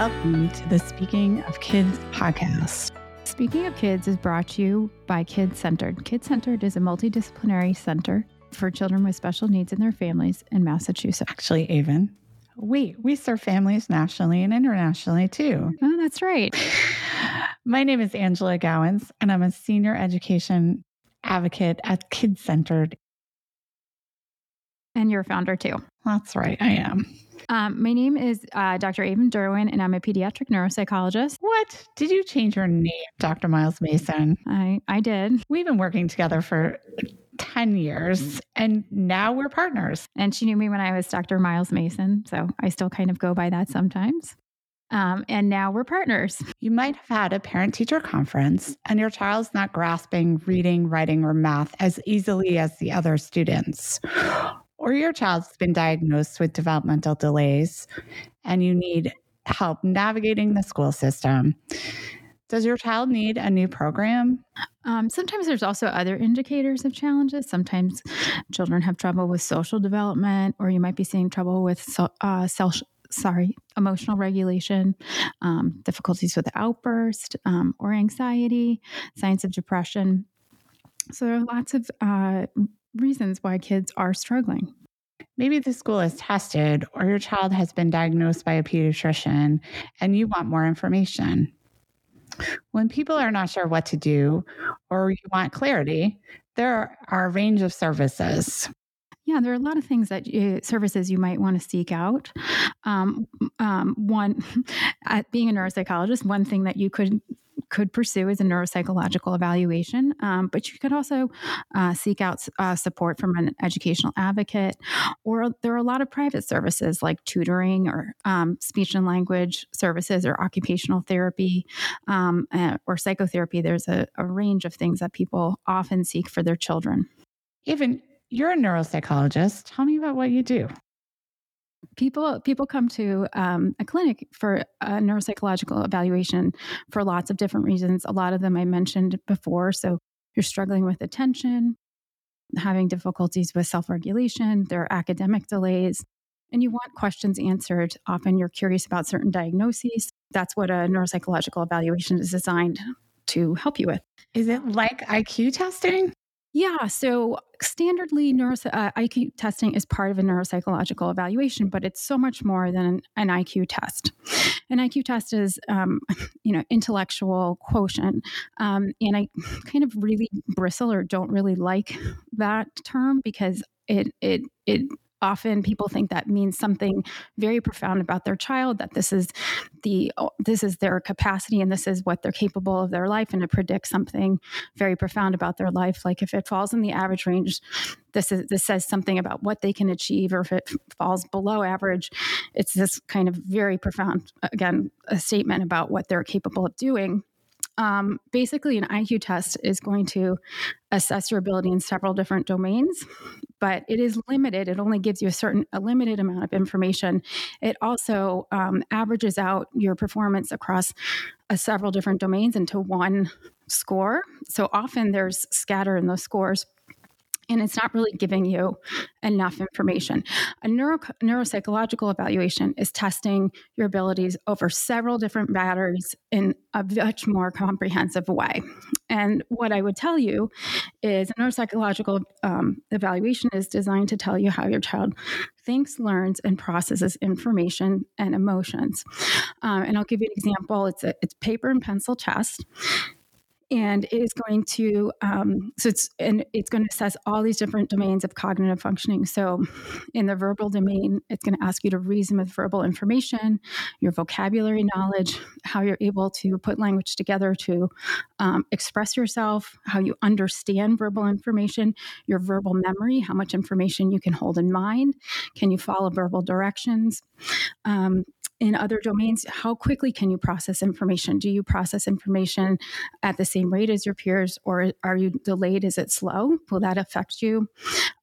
Welcome to the Speaking of Kids podcast. Speaking of Kids is brought to you by Kids Centered. Kids Centered is a multidisciplinary center for children with special needs and their families in Massachusetts. Actually, Eavan, we we serve families nationally and internationally too. Oh, that's right. My name is Angela Gowans, and I'm a senior education advocate at Kids Centered. And you're a founder too. That's right, I am. Um, my name is uh, Dr. Eavan Durwin, and I'm a pediatric neuropsychologist. What? Did you change your name, Dr. Miles Mason? I, I did. We've been working together for 10 years, and now we're partners. And she knew me when I was Dr. Miles Mason, so I still kind of go by that sometimes. Um, and now we're partners. You might have had a parent teacher conference and your child's not grasping reading, writing, or math as easily as the other students. Or your child's been diagnosed with developmental delays and you need help navigating the school system. Does your child need a new program? Um, sometimes there's also other indicators of challenges. Sometimes children have trouble with social development, or you might be seeing trouble with so, uh, self sorry, emotional regulation, um, difficulties with outburst um, or anxiety, signs of depression. So there are lots of uh, reasons why kids are struggling. Maybe the school is tested or your child has been diagnosed by a pediatrician and you want more information. When people are not sure what to do or you want clarity, there are a range of services. Yeah, there are a lot of things that you, services you might want to seek out. Um, um, one, at being a neuropsychologist, one thing that you could could pursue is a neuropsychological evaluation, um, but you could also uh, seek out uh, support from an educational advocate, or there are a lot of private services like tutoring or um, speech and language services or occupational therapy um, uh, or psychotherapy. There's a, a range of things that people often seek for their children. Eavan you're a neuropsychologist. Tell me about what you do. People people come to um, a clinic for a neuropsychological evaluation for lots of different reasons. A lot of them I mentioned before. So you're struggling with attention, having difficulties with self regulation, there are academic delays, and you want questions answered. Often you're curious about certain diagnoses. That's what a neuropsychological evaluation is designed to help you with. Is it like IQ testing? Yeah. So, standardly, neuro, uh, IQ testing is part of a neuropsychological evaluation, but it's so much more than an, an IQ test. An IQ test is, um, you know, intellectual quotient, um, and I kind of really bristle or don't really like that term because it it it often people think that means something very profound about their child that this is the oh, this is their capacity and this is what they're capable of their life and to predict something very profound about their life. Like if it falls in the average range this is this says something about what they can achieve or if it falls below average it's this kind of very profound again a statement about what they're capable of doing um, basically, an IQ test is going to assess your ability in several different domains, but it is limited. It only gives you a certain, a limited amount of information. It also um, averages out your performance across uh, several different domains into one score. So often there's scatter in those scores and it's not really giving you enough information. A neuro, neuropsychological evaluation is testing your abilities over several different matters in a much more comprehensive way. And what I would tell you is a neuropsychological um, evaluation is designed to tell you how your child thinks, learns, and processes information and emotions. Um, and I'll give you an example. It's a it's paper and pencil test and it is going to um, so it's and it's going to assess all these different domains of cognitive functioning. So in the verbal domain it's going to ask you to reason with verbal information your vocabulary knowledge how you're able to put language together to um, express yourself how you understand verbal information your verbal memory how much information you can hold in mind. Can you follow verbal directions? Um, in other domains, how quickly can you process information? Do you process information at the same rate as your peers, or are you delayed? Is it slow? Will that affect you?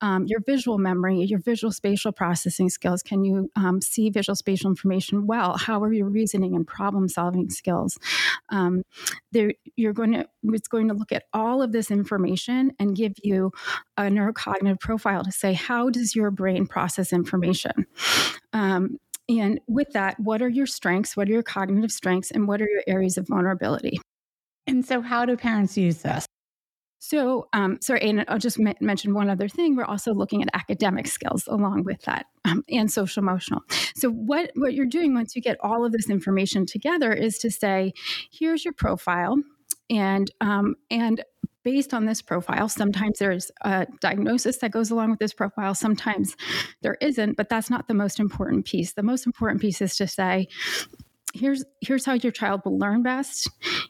Um, your visual memory, your visual spatial processing skills. Can you um, see visual spatial information well? How are your reasoning and problem solving skills? Um, you're going to it's going to look at all of this information and give you a neurocognitive profile to say how does your brain process information. Um, And with that, what are your strengths? What are your cognitive strengths? And what are your areas of vulnerability? And so, how do parents use this? So, um, sorry, and I'll just m- mention one other thing. We're also looking at academic skills along with that, um, and social emotional. So, what what you're doing once you get all of this information together is to say, here's your profile, and um, and based on this profile. Sometimes there's a diagnosis that goes along with this profile, sometimes there isn't, but that's not the most important piece. The most important piece is to say, here's here's how your child will learn best.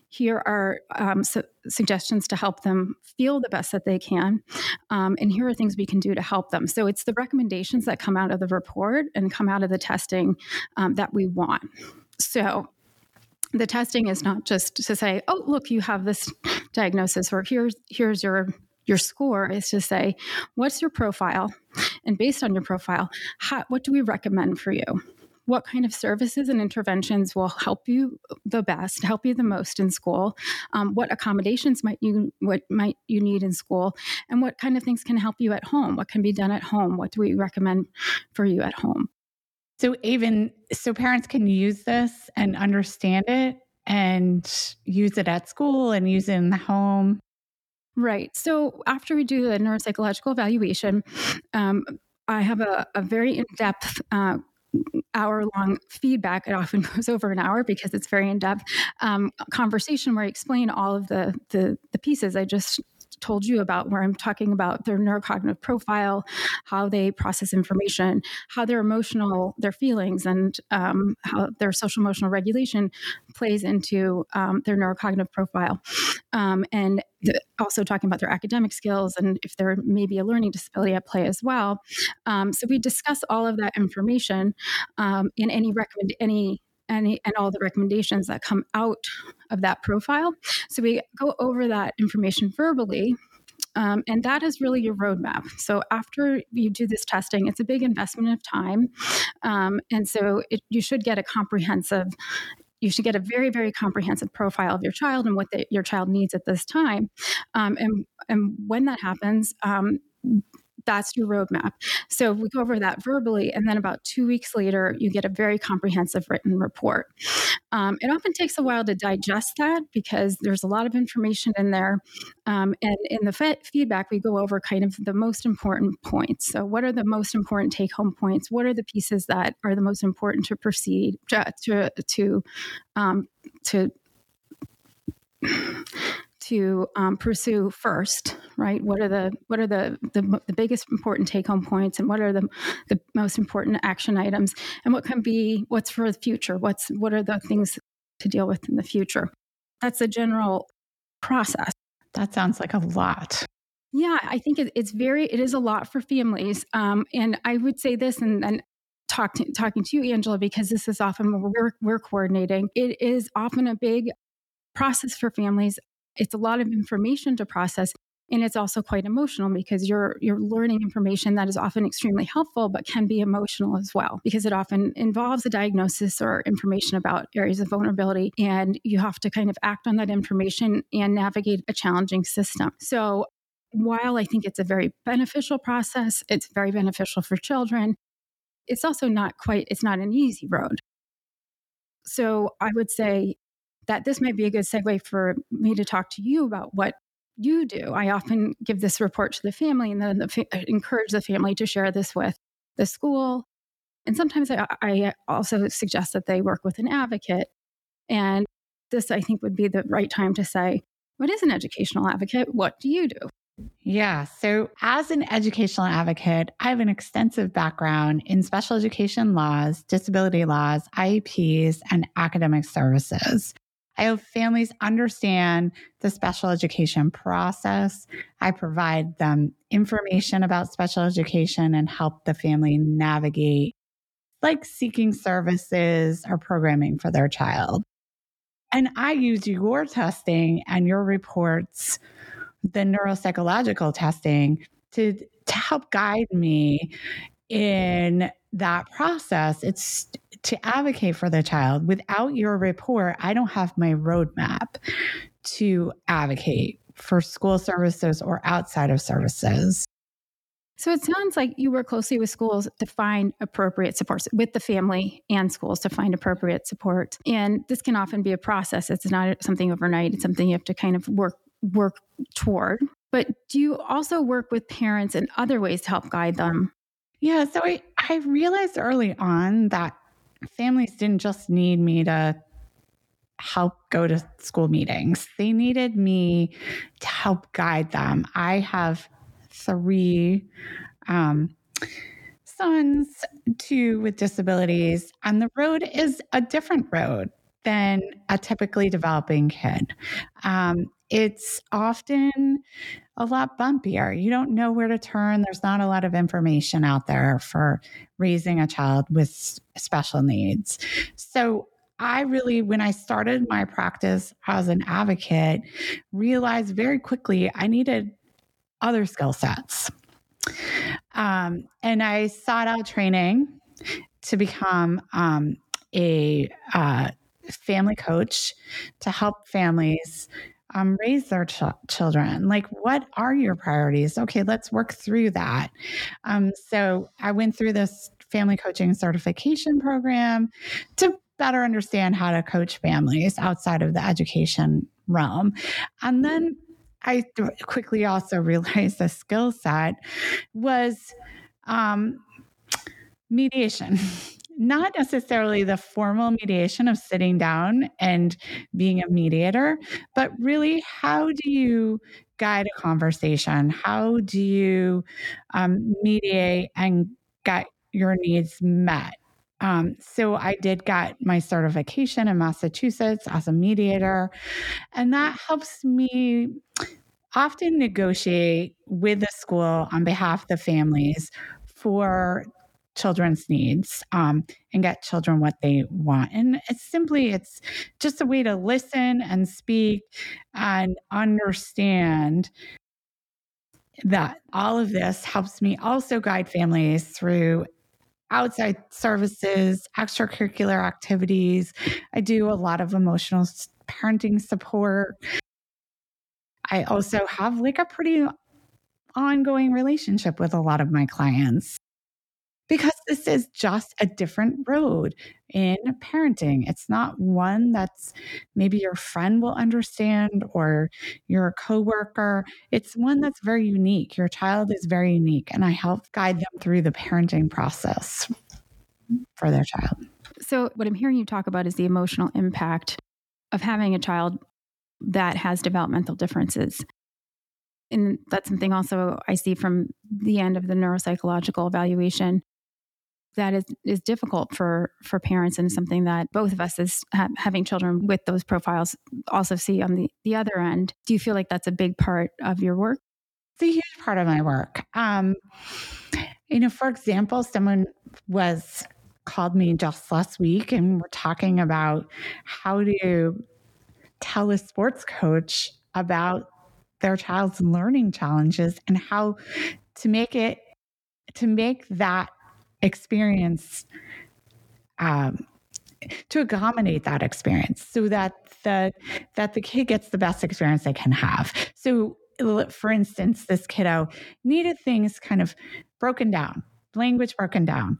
Here are um, su- suggestions to help them feel the best that they can, um, and here are things we can do to help them. So it's the recommendations that come out of the report and come out of the testing um, that we want. So the testing is not just to say, "Oh, look, you have this diagnosis," or "Here's here's your your score." Is to say, "What's your profile?" And based on your profile, how, what do we recommend for you? what kind of services and interventions will help you the best, help you the most in school, um, what accommodations might you what might you need in school, and what kind of things can help you at home. What can be done at home? What do we recommend for you at home? So even so, parents can use this and understand it and use it at school and use it in the home. Right. So after we do the neuropsychological evaluation, um, I have a, a very in depth uh, hour long feedback. It often goes over an hour because it's very in depth um, conversation where I explain all of the, the, the pieces I just told you about, where I'm talking about their neurocognitive profile, how they process information, how their emotional, their feelings, and um, how their social emotional regulation plays into um, their neurocognitive profile. Um, and also talking about their academic skills and if there may be a learning disability at play as well. Um, so we discuss all of that information um, in any recommend any any and all the recommendations that come out of that profile. So we go over that information verbally. Um, and that is really your roadmap. So after you do this testing, it's a big investment of time, um, and so it, you should get a comprehensive you should get a very very comprehensive profile of your child and what the, your child needs at this time um, and and when that happens um, that's your roadmap. So we go over that verbally, and then about two weeks later, you get a very comprehensive written report. Um, it often takes a while to digest that because there's a lot of information in there. Um, and in the fe- feedback, we go over kind of the most important points. So, what are the most important take home points? What are the pieces that are the most important to proceed to to, um, to to um, pursue first right? What are the what are the the, the biggest important take home points and what are the the most important action items? And what can be what's for the future? What's what are the things to deal with in the future? That's a general process. That sounds like a lot. Yeah i think it, it's very it is a lot for families. Um, and i would say this and then talk to, talking to you angela because this is often we're, we're coordinating. It is often a big process for families it's a lot of information to process and it's also quite emotional because you're you're learning information that is often extremely helpful but can be emotional as well because it often involves a diagnosis or information about areas of vulnerability and you have to kind of act on that information and navigate a challenging system. So while i think it's a very beneficial process it's very beneficial for children it's also not quite it's not an easy road. So i would say that this might be a good segue for me to talk to you about what you do. I often give this report to the family and then the fa- uh, encourage the family to share this with the school. And sometimes I, I also suggest that they work with an advocate. And this, I think, would be the right time to say, What is an educational advocate? What do you do? Yeah. So, as an educational advocate, I have an extensive background in special education laws, disability laws, IEPs, and academic services. I help families understand the special education process. I provide them information about special education and help the family navigate like seeking services or programming for their child. And I use your testing and your reports, the neuropsychological testing to, to help guide me in that process. It's to advocate for the child. Without your report, I don't have my roadmap to advocate for school services or outside of services. So it sounds like you work closely with schools to find appropriate supports with the family and schools to find appropriate support. And this can often be a process. It's not something overnight. It's something you have to kind of work work toward. But do you also work with parents in other ways to help guide them? Yeah, so I, I realized early on that families didn't just need me to help go to school meetings. They needed me to help guide them. I have three um, sons, two with disabilities, and the road is a different road than a typically developing kid. Um, it's often a lot bumpier. You don't know where to turn. There's not a lot of information out there for raising a child with special needs. So, I really, when I started my practice as an advocate, realized very quickly I needed other skill sets. Um, and I sought out training to become um, a uh, family coach to help families um, raise their ch- children. Like, what are your priorities? Okay, let's work through that. Um, so I went through this family coaching certification program to better understand how to coach families outside of the education realm. And then I quickly also realized the skill set was um, mediation. Not necessarily the formal mediation of sitting down and being a mediator, but really, how do you guide a conversation? How do you um, mediate and get your needs met? Um, so I did get my certification in Massachusetts as a mediator, and that helps me often negotiate with the school on behalf of the families for children's needs um, and get children what they want and it's simply it's just a way to listen and speak and understand that all of this helps me also guide families through outside services, extracurricular activities. I do a lot of emotional parenting support. I also have like a pretty ongoing relationship with a lot of my clients because this is just a different road in parenting. It's not one that's maybe your friend will understand or your coworker. It's one that's very unique. Your child is very unique, and I help guide them through the parenting process for their child. So, what I'm hearing you talk about is the emotional impact of having a child that has developmental differences. And that's something also I see from the end of the neuropsychological evaluation that is is difficult for for parents and something that both of us as ha- having children with those profiles also see on the the other end. Do you feel like that's a big part of your work? It's a huge part of my work. Um you know for example someone was called me just last week and we're talking about how to tell a sports coach about their child's learning challenges and how to make it to make that experience um, to accommodate that experience so that the that the kid gets the best experience they can have. So for instance this kiddo needed things kind of broken down language broken down.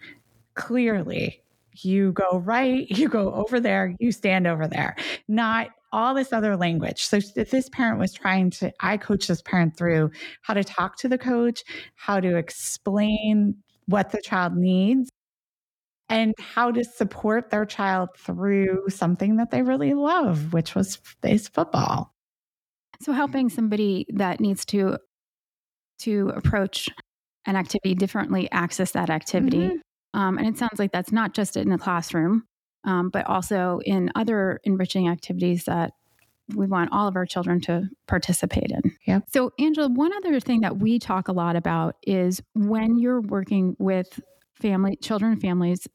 Clearly you go right you go over there you stand over there. Not all this other language. So if this parent was trying to i coach this parent through how to talk to the coach how to explain what the child needs and how to support their child through something that they really love, which was is football. So helping somebody that needs to to approach an activity differently access that activity. Mm-hmm. Um, and it sounds like that's not just in the classroom, um, but also in other enriching activities that we want all of our children to participate in. Yep. So, Angela, one other thing that we talk a lot about is when you're working with family, children, families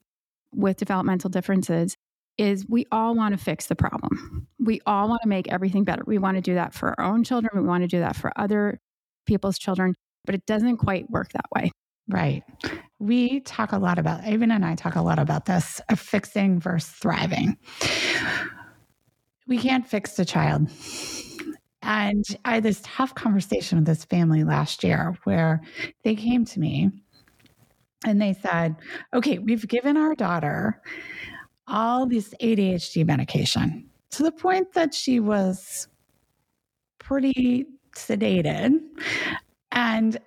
with developmental differences, is we all want to fix the problem. We all want to make everything better. We want to do that for our own children. We want to do that for other people's children, but it doesn't quite work that way. Right. We talk a lot about, Eavan and I talk a lot about this of fixing versus thriving we can't fix the child. And I had this tough conversation with this family last year where they came to me and they said, okay, we've given our daughter all this ADHD medication to the point that she was pretty sedated. And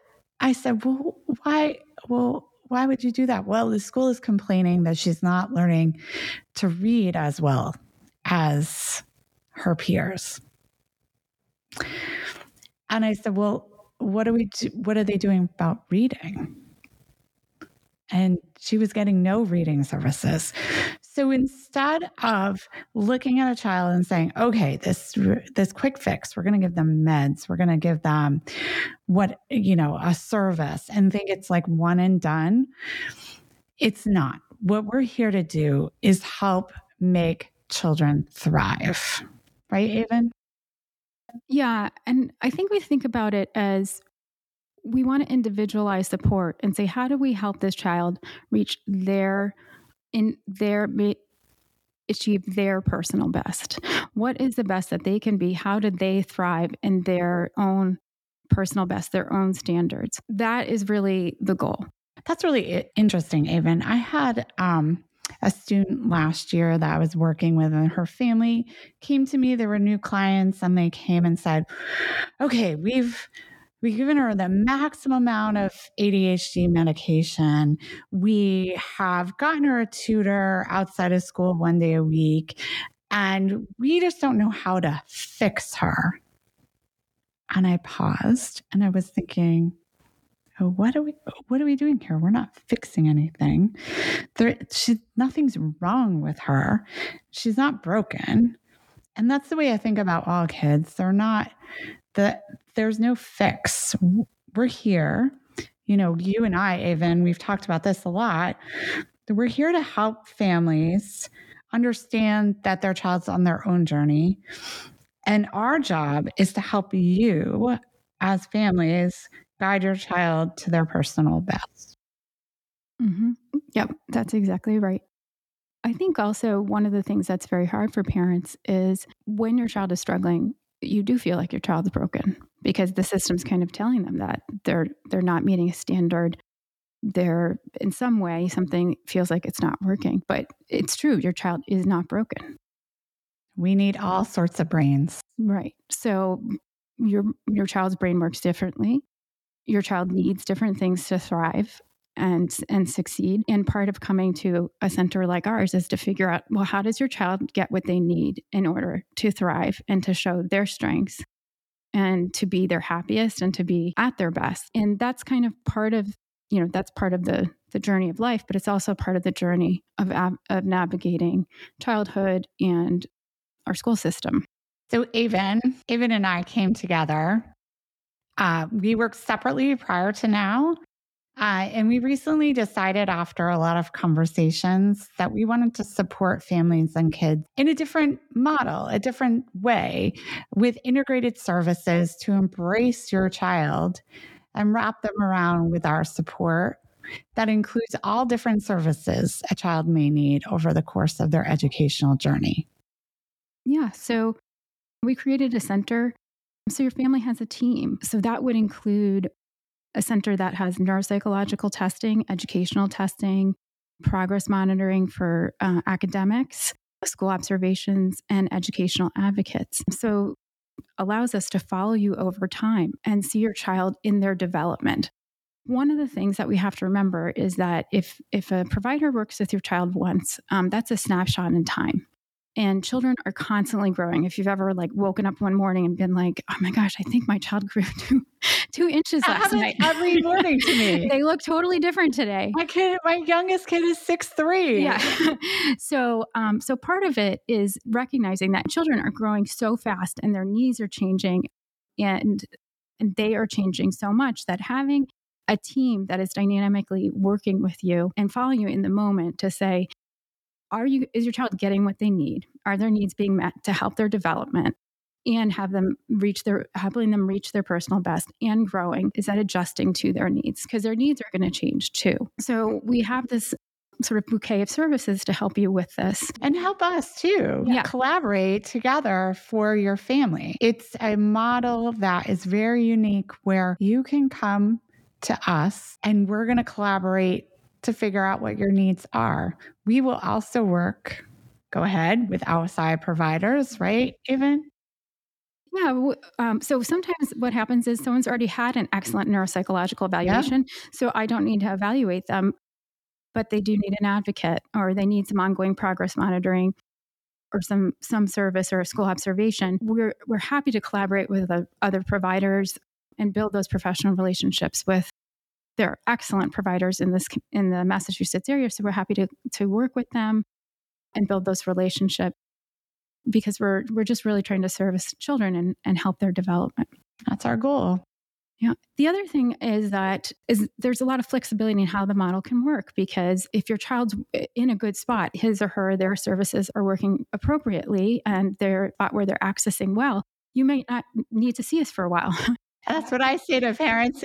I said, well, why? Well, why would you do that? Well, the school is complaining that she's not learning to read as well as her peers. And I said, well, what are we do, what are they doing about reading? And she was getting no reading services. So instead of looking at a child and saying, "Okay, this this quick fix, we're going to give them meds, we're going to give them what, you know, a service and think it's like one and done." It's not. What we're here to do is help make children thrive. Right, Eavan? Yeah, and I think we think about it as we want to individualize support and say how do we help this child reach their in their achieve their personal best what is the best that they can be how did they thrive in their own personal best their own standards that is really the goal that's really interesting Eavan. i had um a student last year that I was working with, and her family came to me. There were new clients, and they came and said, Okay, we've We've given her the maximum amount of ADHD medication. We have gotten her a tutor outside of school one day a week, and we just don't know how to fix her. And I paused and I was thinking, Oh, what are we what are we doing here? We're not fixing anything. There she nothing's wrong with her. She's not broken. And that's the way I think about all kids. They're not that there's no fix. We're here. You know, you and I, Eavan, we've talked about this a lot. We're here to help families understand that their child's on their own journey. And our job is to help you as families guide your child to their personal best. Mm-hmm. Yep, that's exactly right. I think also one of the things that's very hard for parents is when your child is struggling, you do feel like your child's broken because the system's kind of telling them that they're they're not meeting a standard they're in some way something feels like it's not working but it's true your child is not broken we need all sorts of brains right so your your child's brain works differently your child needs different things to thrive and and succeed and part of coming to a center like ours is to figure out well how does your child get what they need in order to thrive and to show their strengths and to be their happiest and to be at their best and that's kind of part of you know that's part of the the journey of life but it's also part of the journey of of navigating childhood and our school system so Eavan, Eavan and I came together. Uh, we worked separately prior to now, uh, and we recently decided, after a lot of conversations, that we wanted to support families and kids in a different model, a different way, with integrated services to embrace your child and wrap them around with our support that includes all different services a child may need over the course of their educational journey. Yeah. So we created a center. So your family has a team. So that would include a center that has neuropsychological testing, educational testing, progress monitoring for uh, academics, school observations, and educational advocates. So allows us to follow you over time and see your child in their development. One of the things that we have to remember is that if if a provider works with your child once, um, that's a snapshot in time and children are constantly growing. If you've ever like woken up one morning and been like, "Oh my gosh, I think my child grew two two inches last night," every morning to me, they look totally different today. My kid, my youngest kid, is six three. Yeah. so, um, so part of it is recognizing that children are growing so fast and their needs are changing, and and they are changing so much that having a team that is dynamically working with you and following you in the moment to say, are you is your child getting what they need are their needs being met to help their development and have them reach their helping them reach their personal best and growing is that adjusting to their needs because their needs are going to change too so we have this sort of bouquet of services to help you with this. And help us too. Yeah. Collaborate together for your family. It's a model that is very unique where you can come to us and we're going to collaborate to figure out what your needs are. We will also work, go ahead, with outside providers, right? Eavan yeah. Um, so sometimes what happens is someone's already had an excellent neuropsychological evaluation. Yeah. So I don't need to evaluate them, but they do need an advocate or they need some ongoing progress monitoring or some some service or a school observation. We're we're happy to collaborate with other providers and build those professional relationships with there are excellent providers in this in the Massachusetts area. So we're happy to to work with them and build those relationships because we're we're just really trying to service children and, and help their development. That's our goal. Yeah. The other thing is that is there's a lot of flexibility in how the model can work because if your child's in a good spot, his or her their services are working appropriately and they're where they're accessing well, you might not need to see us for a while. That's what I say to parents.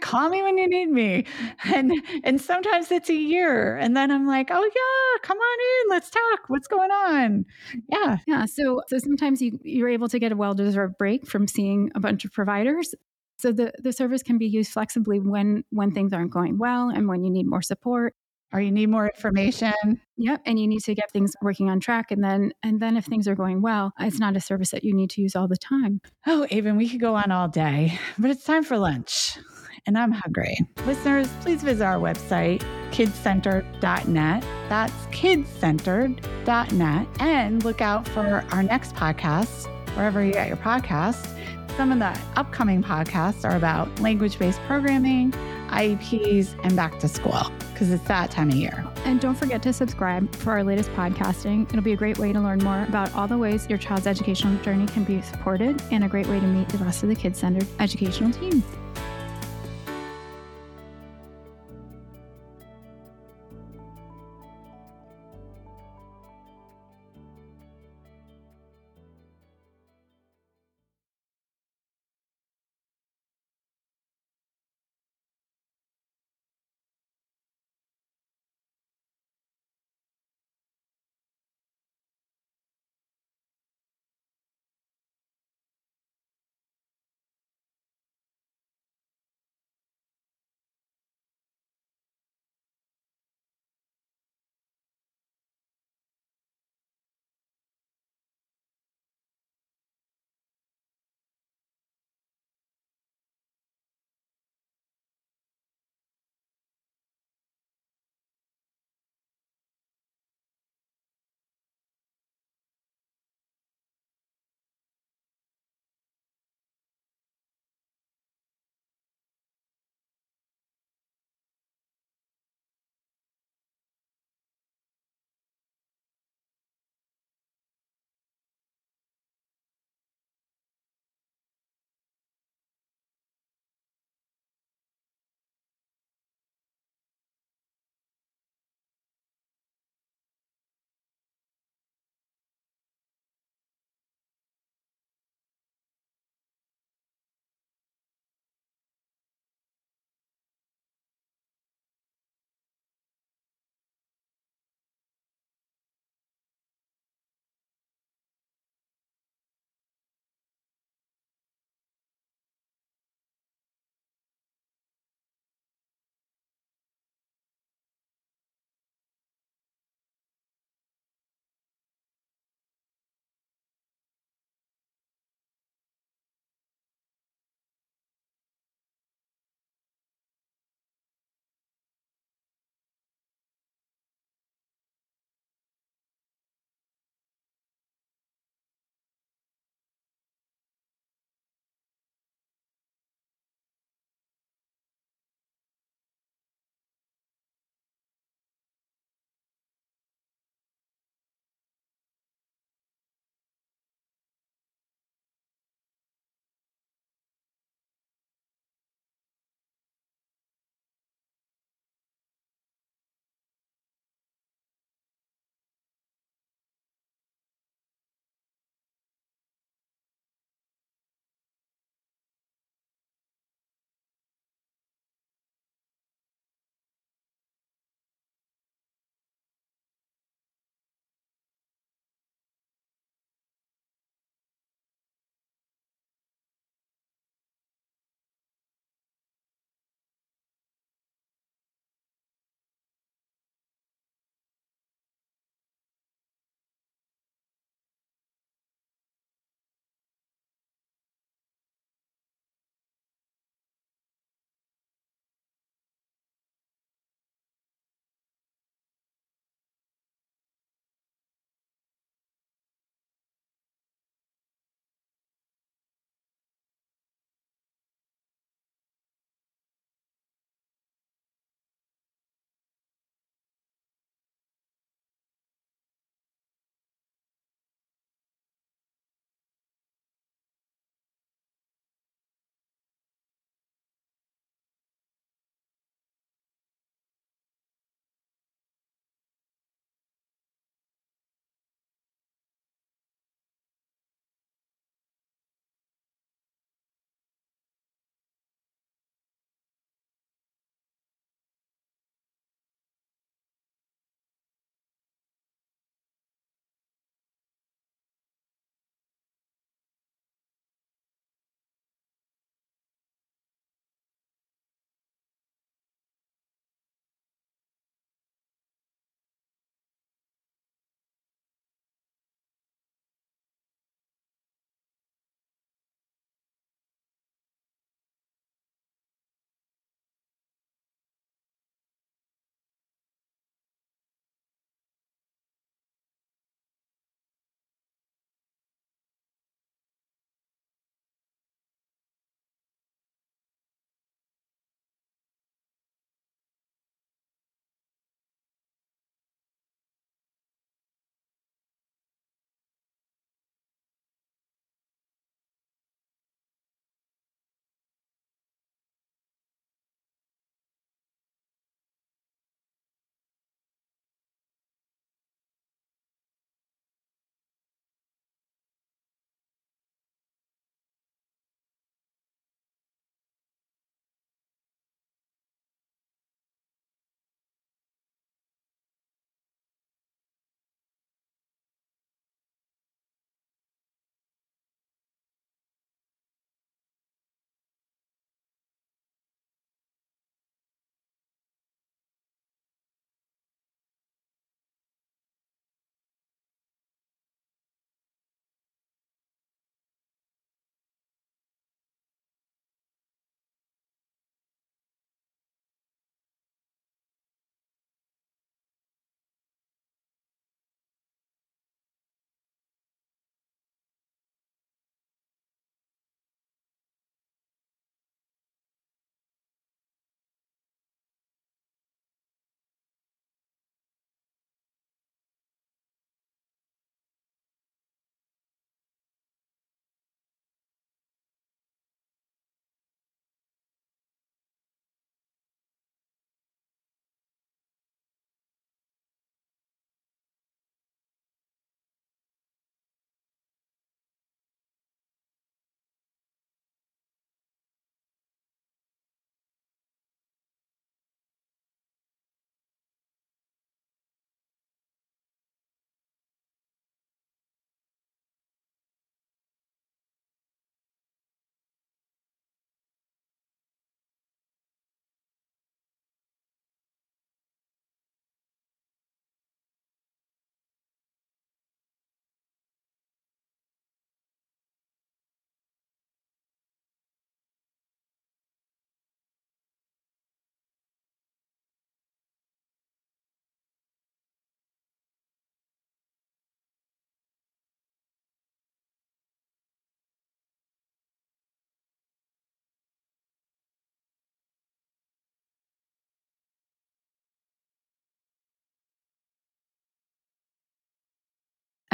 Call me when you need me. And and sometimes it's a year. And then I'm like, oh yeah, come on in. Let's talk. What's going on? Yeah. Yeah. So so sometimes you, you're able to get a well-deserved break from seeing a bunch of providers. So the, the service can be used flexibly when when things aren't going well and when you need more support or you need more information. Yep, and you need to get things working on track and then and then if things are going well, it's not a service that you need to use all the time. Oh, Eavan, we could go on all day, but it's time for lunch. And I'm hungry. Listeners, please visit our website, kidscentered.net. That's kidscentered.net. And look out for our next podcast, wherever you get your podcasts. Some of the upcoming podcasts are about language based programming, IEPs, and back to school because it's that time of year. And don't forget to subscribe for our latest podcasting. It'll be a great way to learn more about all the ways your child's educational journey can be supported and a great way to meet the rest of the Kids Centered educational team.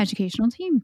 Educational team.